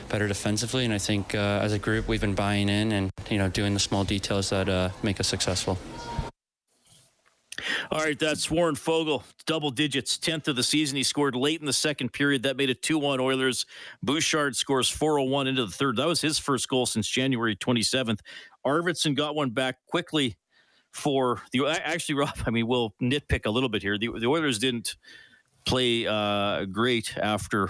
better defensively, and I think uh, as a group we've been buying in and you know doing the small details that uh, make us successful. All right, that's Warren Foegele, double digits, 10th of the season. He scored late in the second period. That made it 2 1 Oilers. Bouchard scores 401 into the third. That was his first goal since January 27th. Arvidsson got one back quickly for the. Actually, Rob, I mean, we'll nitpick a little bit here. The, the Oilers didn't play uh, great after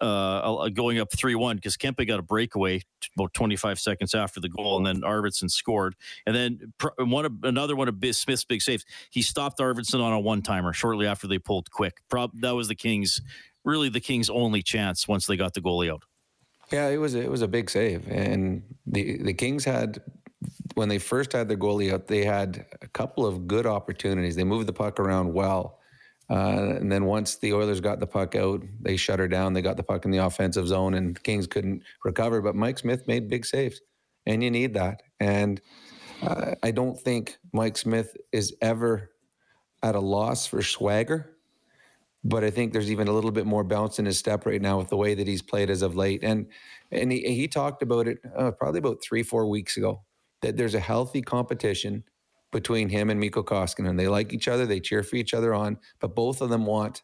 uh, going up 3 1 because Kempe got a breakaway about 25 seconds after the goal, and then Arvidsson scored. And then one of, another one of Smith's big saves, he stopped Arvidsson on a one timer shortly after they pulled Quick. That was the Kings, really the Kings' only chance once they got the goalie out. Yeah, it was it was a big save, and the the Kings had when they first had their goalie out, they had a couple of good opportunities. They moved the puck around well. Uh, and then once the Oilers got the puck out, they shut her down. They got the puck in the offensive zone, and Kings couldn't recover. But Mike Smith made big saves, and you need that. And uh, I don't think Mike Smith is ever at a loss for swagger, but I think there's even a little bit more bounce in his step right now with the way that he's played as of late. And and he, he talked about it uh, probably about three four weeks ago that there's a healthy competition between him and Mikko Koskinen. And they like each other, they cheer for each other on, but both of them want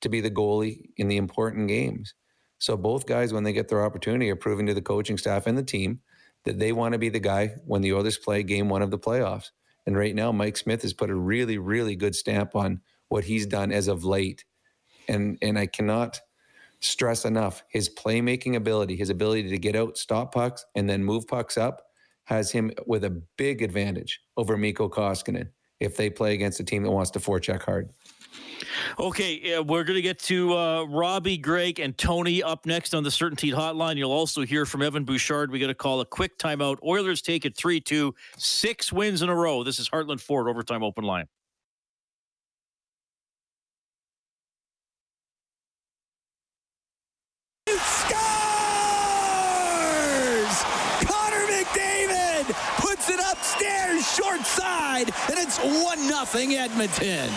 to be the goalie in the important games. So both guys, when they get their opportunity, are proving to the coaching staff and the team that they want to be the guy when the others play game one of the playoffs. And right now, Mike Smith has put a really, really good stamp on what he's done as of late. And and I cannot stress enough his playmaking ability, his ability to get out, stop pucks, and then move pucks up has him with a big advantage over Mikko Koskinen if they play against a team that wants to forecheck hard. Okay, uh, we're going to get to uh, Robbie, Greg, and Tony up next on the CertainTeed Hotline. You'll also hear from Evan Bouchard. We got to call a quick timeout. Oilers take it 3 2, six wins in a row. This is Heartland Ford Overtime Open Line. short side, and it's 1 nothing Edmonton.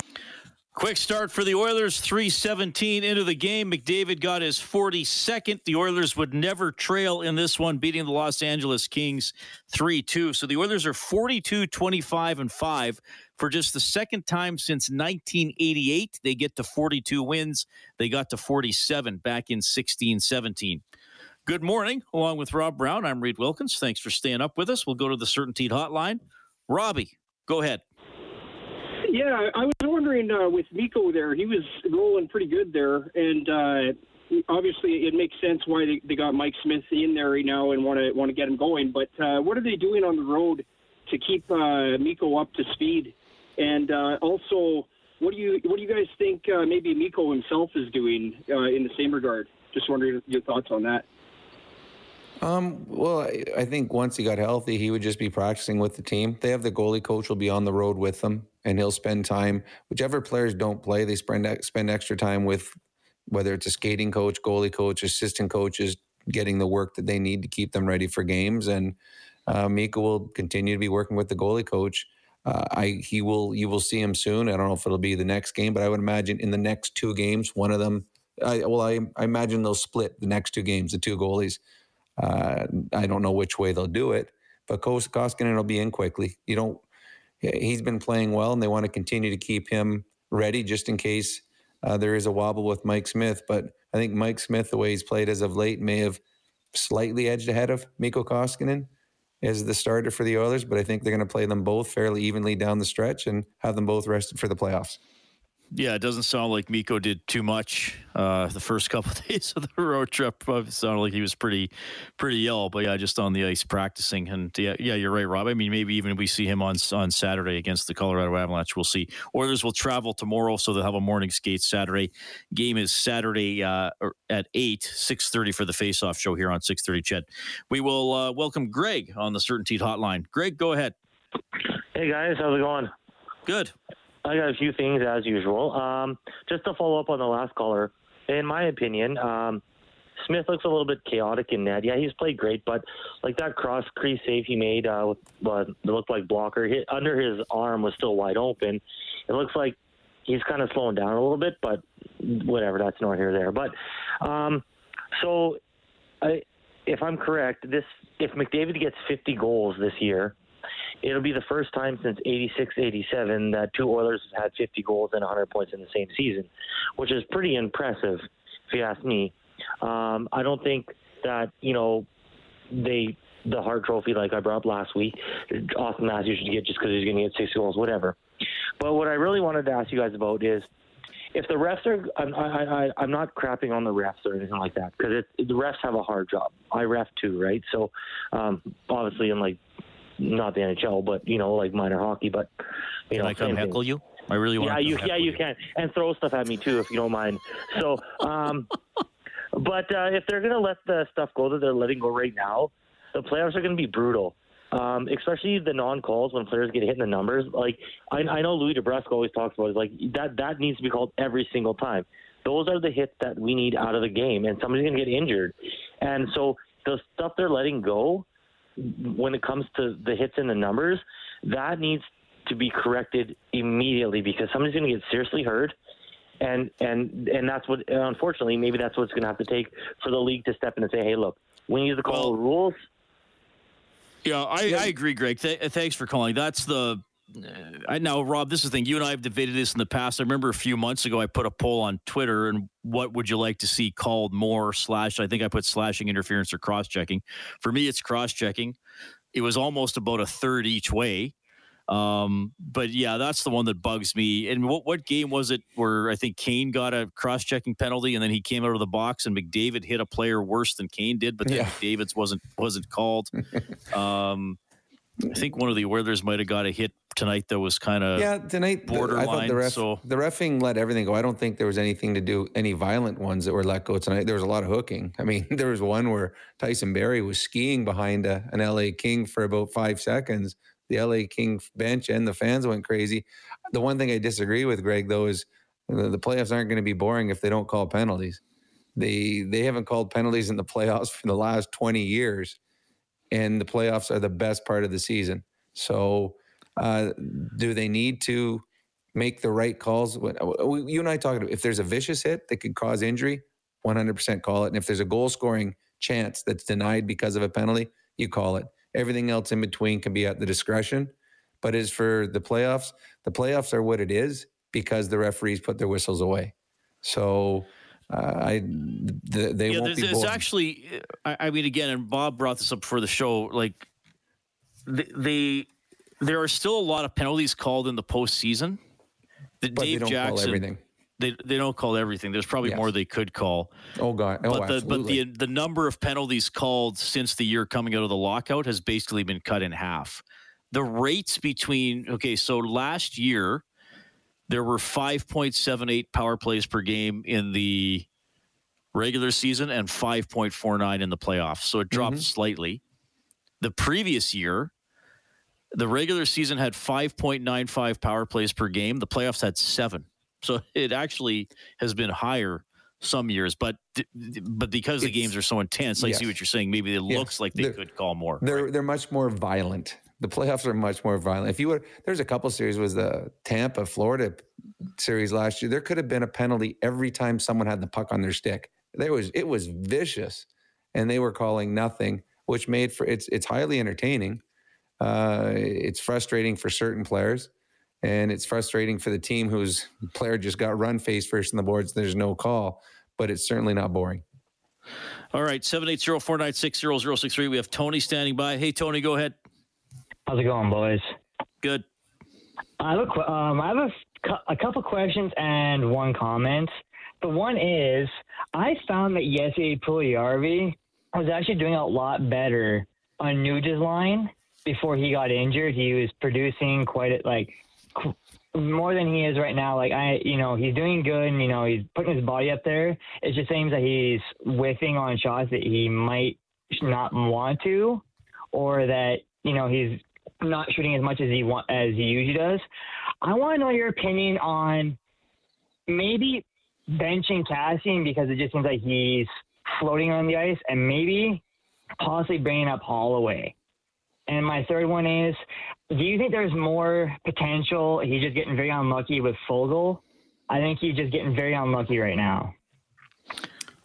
Quick start for the Oilers, 317 into the game. McDavid got his 42nd. The Oilers would never trail in this one, beating the Los Angeles Kings 3 2. So the Oilers are 42 25 and 5 for just the second time since 1988. They get to 42 wins. They got to 47 back in 16 17. Good morning. Along with Rob Brown, I'm Reed Wilkins. Thanks for staying up with us. We'll go to the CertainTeed Hotline. Robbie, go ahead. Yeah, I was wondering uh, with Mikko there, he was rolling pretty good there, and uh, obviously it makes sense why they, they got Mike Smith in there right now and want to want to get him going. But uh, what are they doing on the road to keep uh, Mikko up to speed? And uh, also, what do you what do you guys think uh, maybe Mikko himself is doing uh, in the same regard? Just wondering your thoughts on that. Um, well, I, I think once he got healthy, he would just be practicing with the team. They have the goalie coach will be on the road with them, and he'll spend time. Whichever players don't play, they spend spend extra time with whether it's a skating coach, goalie coach, assistant coaches, getting the work that they need to keep them ready for games. And uh, Mikko will continue to be working with the goalie coach. Uh, I he will you will see him soon. I don't know if it'll be the next game, but I would imagine in the next two games, one of them. I, well, I, I imagine they'll split the next two games, the two goalies. Uh, I don't know which way they'll do it, but Koskinen will be in quickly. You don't. He's been playing well, and they want to continue to keep him ready just in case uh, there is a wobble with Mike Smith. But I think Mike Smith, the way he's played as of late, may have slightly edged ahead of Mikko Koskinen as the starter for the Oilers. But I think they're going to play them both fairly evenly down the stretch and have them both rested for the playoffs. Yeah, it doesn't sound like Mikko did too much uh, the first couple of days of the road trip. It sounded like he was pretty, pretty ill. But yeah, just on the ice practicing. And yeah, yeah, you're right, Rob. I mean, maybe even we see him on on Saturday against the Colorado Avalanche. We'll see. Oilers will travel tomorrow, so they'll have a morning skate Saturday. Game is Saturday uh, er, at eight, six thirty for the face-off show here on six thirty. CHED. We will uh, welcome Greg on the CertainTeed Hotline. Greg, go ahead. Hey guys, how's it going? Good. I got a few things as usual. Um, just to follow up on the last caller, in my opinion, um, Smith looks a little bit chaotic in net. Yeah, he's played great, but like that cross crease save he made, uh, with looked like blocker hit under his arm was still wide open. It looks like he's kind of slowing down a little bit, but whatever, that's nor here there. But um, so, I, if I'm correct, this if McDavid gets 50 goals this year, it'll be the first time since 86 87 that two Oilers have had 50 goals and 100 points in the same season, which is pretty impressive, if you ask me. Um, I don't think that, you know, they the Hart Trophy, like I brought up last week, Auston Matthews should get just because he's going to get six goals, whatever. But what I really wanted to ask you guys about is if the refs are, I'm, I, I, I'm not crapping on the refs or anything like that because the refs have a hard job. I ref too, right? So um, obviously, in like not the NHL, but you know, like minor hockey. But you can know, I come heckle thing. you? I really want. Yeah, to you yeah you can and throw stuff at me too if you don't mind. So, um, but uh, if they're gonna let the stuff go that they're letting go right now, the playoffs are gonna be brutal. Um, especially the non-calls when players get hit in the numbers. Like I, I know Louie DeBrusk always talks about it. Like that that needs to be called every single time. Those are the hits that we need out of the game, and somebody's gonna get injured. And so the stuff they're letting go when it comes to the hits and the numbers, that needs to be corrected immediately because somebody's going to get seriously hurt. And, and and that's what unfortunately maybe that's what's going to have to take for the league to step in and say hey look we need to call well, rules. Yeah I, I agree Greg. Th- thanks for calling. That's the I know, Rob, this is the thing. You and I have debated this in the past. I remember a few months ago, I put a poll on Twitter and what would you like to see called more slash? I think I put slashing interference or cross checking. For me, it's cross checking. It was almost about a third each way. Um, but yeah, that's the one that bugs me. And what what game was it where I think Kane got a cross checking penalty and then he came out of the box and McDavid hit a player worse than Kane did, but then yeah. McDavid's wasn't wasn't called. um, I think one of the Oilers might have got a hit tonight that was kind of yeah tonight. Borderline. I thought the ref, so the refing let everything go. I don't think there was anything to do any violent ones that were let go tonight. There was a lot of hooking. I mean, there was one where Tyson Barrie was skiing behind a, an LA King for about five seconds. The LA King bench and the fans went crazy. The one thing I disagree with Greg though is the, the playoffs aren't going to be boring if they don't call penalties. They they haven't called penalties in the playoffs for the last twenty years and the playoffs are the best part of the season. So, uh, do they need to make the right calls? Uh, you and I talked about if there's a vicious hit that could cause injury, 100% call it. And if there's a goal scoring chance that's denied because of a penalty, you call it. Everything else in between can be at the discretion. But as for the playoffs, the playoffs are what it is because the referees put their whistles away. So Uh, I the, they yeah, won't there's, be it's actually. I, I mean, again, and Bob brought this up before the show. Like, they, they there are still a lot of penalties called in the postseason. The But they Dave don't call Jackson, everything. They they don't call everything. There's probably Yes. more they could call. Oh god, oh but the absolutely. but the the number of penalties called since the year coming out of the lockout has basically been cut in half. The rates between okay, so last year there were 5.78 power plays per game in the regular season and 5.49 in the playoffs. So it dropped mm-hmm. slightly. The previous year, the regular season had 5.95 power plays per game. The playoffs had seven. So it actually has been higher some years, but but because the games are so intense, I see what you're saying. Maybe it Yeah. looks like they They're- could call more. They're they're much more violent. The playoffs are much more violent. If you would, there's a couple series was the Tampa Florida series last year. There could have been a penalty every time someone had the puck on their stick. There was it was vicious, and they were calling nothing, which made for it's it's highly entertaining. Uh, it's frustrating for certain players, and it's frustrating for the team whose player just got run face first in the boards. There's no call, but it's certainly not boring. All right, 780-496-0063. We have Tony standing by. Hey, Tony, go ahead. How's it going, boys? Good. I have a, um, I have a, a couple questions and one comment. The one is, I found that Jesse Puljujarvi was actually doing a lot better on Nuge's line before he got injured. He was producing quite a, like more than he is right now. Like I, you know, he's doing good, and you know, he's putting his body up there. It just seems that he's whiffing on shots that he might not want to, or that you know he's not shooting as much as he want as he usually does. I want to know your opinion on maybe benching Kassian because it just seems like he's floating on the ice, and maybe possibly bringing up Holloway. And my third one is, do you think there's more potential? He's just getting very unlucky with Foegele. I think he's just getting very unlucky right now.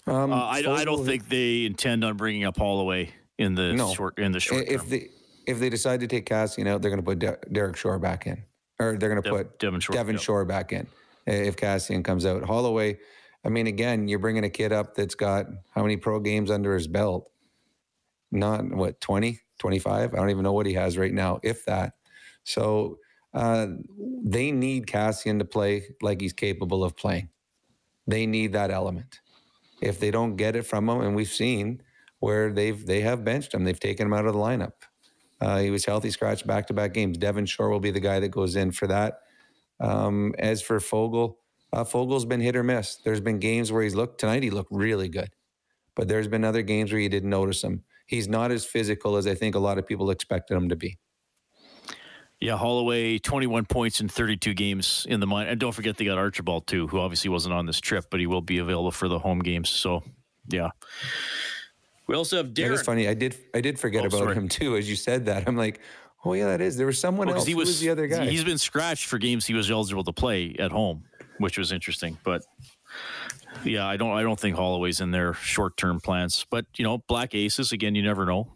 Um, Uh, I, I don't think they intend on bringing up Holloway in the No. short in the short if term. they if they decide to take Kassian out, they're going to put De- Derek Shore back in, or they're going to Dev- put Devin Shore, Devin yep. Shore back in if Kassian comes out. Holloway, I mean, again, you're bringing a kid up that's got how many pro games under his belt? Not what 20, 25? I don't even know what he has right now, if that. So uh, they need Kassian to play like he's capable of playing. They need that element. If they don't get it from him, and we've seen where they've they have benched him, they've taken him out of the lineup. Uh, he was healthy scratch back to back games. Devin Shore will be the guy that goes in for that. Um, as for Foegele, uh, Foegele's been hit or miss. There's been games where he's looked tonight. He looked really good, but there's been other games where you didn't notice him. He's not as physical as I think a lot of people expected him to be. Yeah, Holloway, 21 points in 32 games in the mine. And don't forget they got Archibald, too, who obviously wasn't on this trip, but he will be available for the home games. So, yeah. We also have Darren. is funny. I did I did forget Oh, about sorry. him too. As you said that, I'm like, oh yeah, that is. There was someone Well, 'cause else. he Who was, was the other guy? He's been scratched for games he was eligible to play at home, which was interesting. But yeah, I don't I don't think Holloway's in their short term plans. But you know, Black Aces again, you never know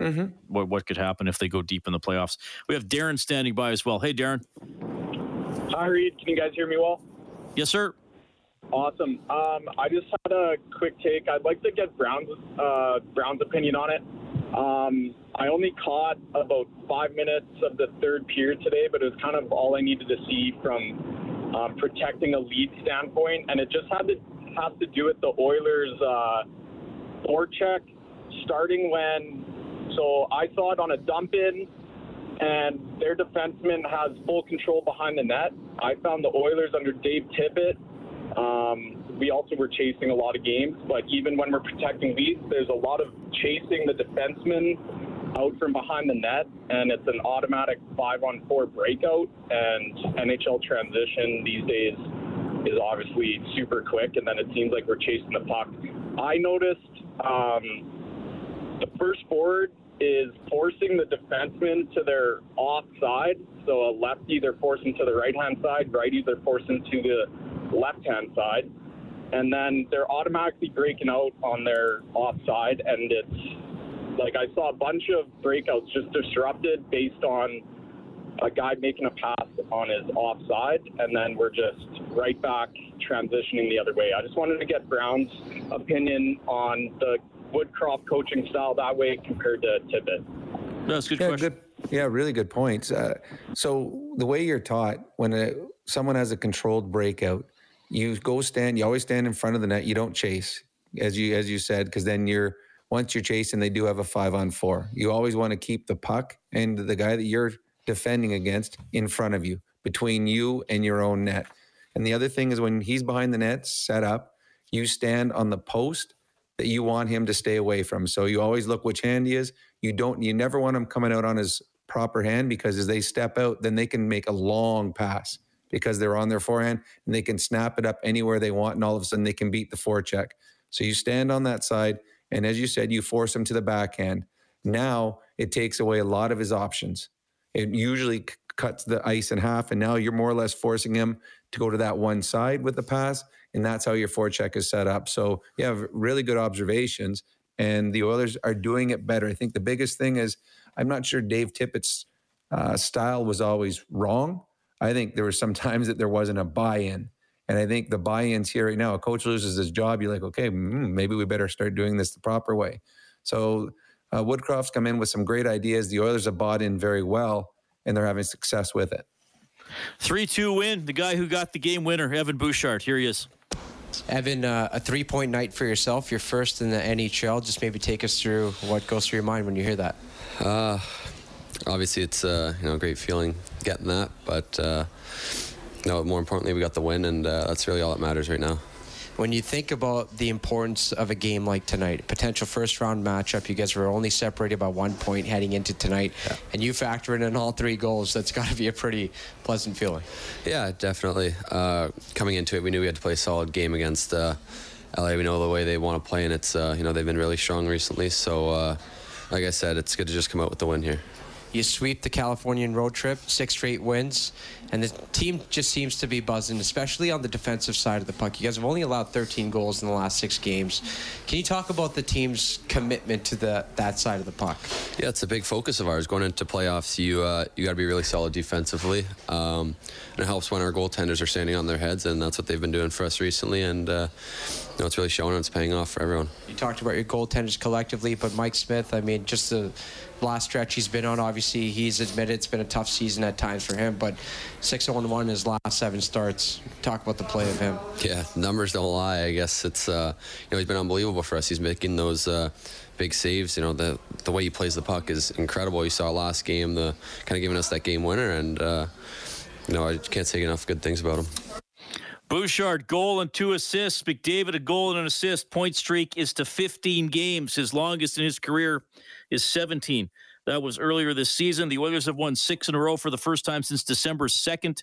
Mm-hmm. what what could happen if they go deep in the playoffs. We have Darren standing by as well. Hey, Darren. Hi, Reed. Can you guys hear me well? Yes, sir. Awesome. Um, I just had a quick take. I'd like to get Brown's uh, Brown's opinion on it. Um, I only caught about five minutes of the third period today, but it was kind of all I needed to see from um, protecting a lead standpoint, and it just had to have to do with the Oilers' uh, forecheck starting when. So I saw it on a dump in, and their defenseman has full control behind the net. I found the Oilers under Dave Tippett. Um, we also were chasing a lot of games, but even when we're protecting leads, there's a lot of chasing the defenseman out from behind the net, and it's an automatic five-on-four breakout. And NHL transition these days is obviously super quick, and then it seems like we're chasing the puck. I noticed um, the first forward is forcing the defenseman to their offside. So a lefty, they're forcing to the right hand side, righty, they're forcing to the left hand side. And then they're automatically breaking out on their offside. And it's like I saw a bunch of breakouts just disrupted based on a guy making a pass on his offside. And then we're just right back transitioning the other way. I just wanted to get Brown's opinion on the Woodcroft coaching style that way compared to Tippett. That's good yeah, question. Good, yeah, really good points. Uh, so the way you're taught when a, someone has a controlled breakout, you go stand. You always stand in front of the net. You don't chase, as you as you said, because then you're once you're chasing, they do have a five on four. You always want to keep the puck and the guy that you're defending against in front of you, between you and your own net. And the other thing is when he's behind the net, set up, you stand on the post that you want him to stay away from. So you always look which hand he is. You don't, you never want him coming out on his proper hand because as they step out, then they can make a long pass because they're on their forehand and they can snap it up anywhere they want. And all of a sudden they can beat the forecheck. So you stand on that side. And as you said, you force him to the backhand. Now it takes away a lot of his options. It usually c- cuts the ice in half. And now you're more or less forcing him to go to that one side with the pass. And that's how your forecheck is set up. So you have really good observations. And the Oilers are doing it better. I think the biggest thing is I'm not sure Dave Tippett's uh, style was always wrong. I think there were some times that there wasn't a buy in. And I think the buy ins here right now, a coach loses his job, you're like, okay, mm, maybe we better start doing this the proper way. So uh, Woodcroft's come in with some great ideas. The Oilers have bought in very well, and they're having success with it. 3 2 win. The guy who got the game winner, Evan Bouchard. Here he is. Evan, uh, a three point night for yourself. You're first in the NHL. Just maybe take us through what goes through your mind when you hear that. Uh, obviously, it's uh, you know a great feeling getting that, but uh, no, more importantly, we got the win, and uh, that's really all that matters right now. When you think about the importance of a game like tonight, potential first round matchup, you guys were only separated by one point heading into tonight, yeah. and you factor in all three goals. That's got to be a pretty pleasant feeling. Yeah, definitely. Uh, coming into it, we knew we had to play a solid game against uh, LA. We know the way they want to play, and it's uh, you know they've been really strong recently. So, uh, like I said, it's good to just come out with the win here. You sweep the Californian road trip, six straight wins, and the team just seems to be buzzing, especially on the defensive side of the puck. You guys have only allowed 13 goals in the last six games. Can you talk about the team's commitment to the that side of the puck? Yeah, it's a big focus of ours going into playoffs. You uh, you got to be really solid defensively, um, and it helps when our goaltenders are standing on their heads, and that's what they've been doing for us recently. And uh, know, it's really showing and it's paying off for everyone. You talked about your goaltenders collectively, but Mike Smith, I mean, just the last stretch he's been on, obviously, he's admitted it's been a tough season at times for him, but 6 0 1 his last seven starts. Talk about the play of him. Yeah, numbers don't lie. I guess it's, uh, you know, he's been unbelievable for us. He's making those. Uh, big saves. You know, the the way he plays the puck is incredible. You saw last game, the kind of giving us that game winner, and uh, you know, I can't say enough good things about him. Bouchard, goal and two assists. McDavid, a goal and an assist. Point streak is to 15 games. His longest in his career is 17. That was earlier this season. The Oilers have won six in a row for the first time since December 2nd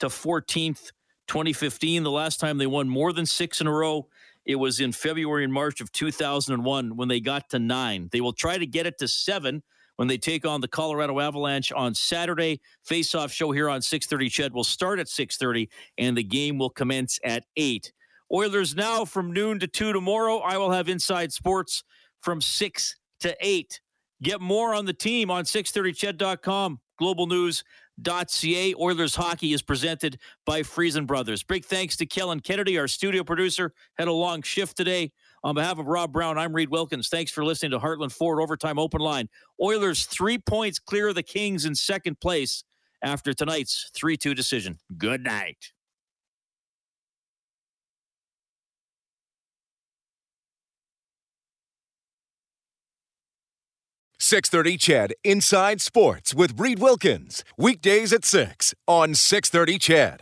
to 14th, 2015. The last time they won more than six in a row, it was in February and March of 2001 when they got to nine. They will try to get it to seven when they take on the Colorado Avalanche on Saturday. Face-off show here on 6:30. Ched will start at 6:30, and the game will commence at eight. Oilers now from noon to two tomorrow. I will have Inside Sports from six to eight. Get more on the team on 630ched.com. globalnews.ca. Oilers hockey is presented by Friesen Brothers. Big thanks to Kellen Kennedy, our studio producer. Had a long shift today. On behalf of Rob Brown, I'm Reed Wilkins. Thanks for listening to Heartland Ford Overtime Open Line. Oilers three points clear of the Kings in second place after tonight's 3 2 decision. Good night. Six thirty, CHED Inside Sports with Reed Wilkins weekdays at six on Six Thirty, CHED.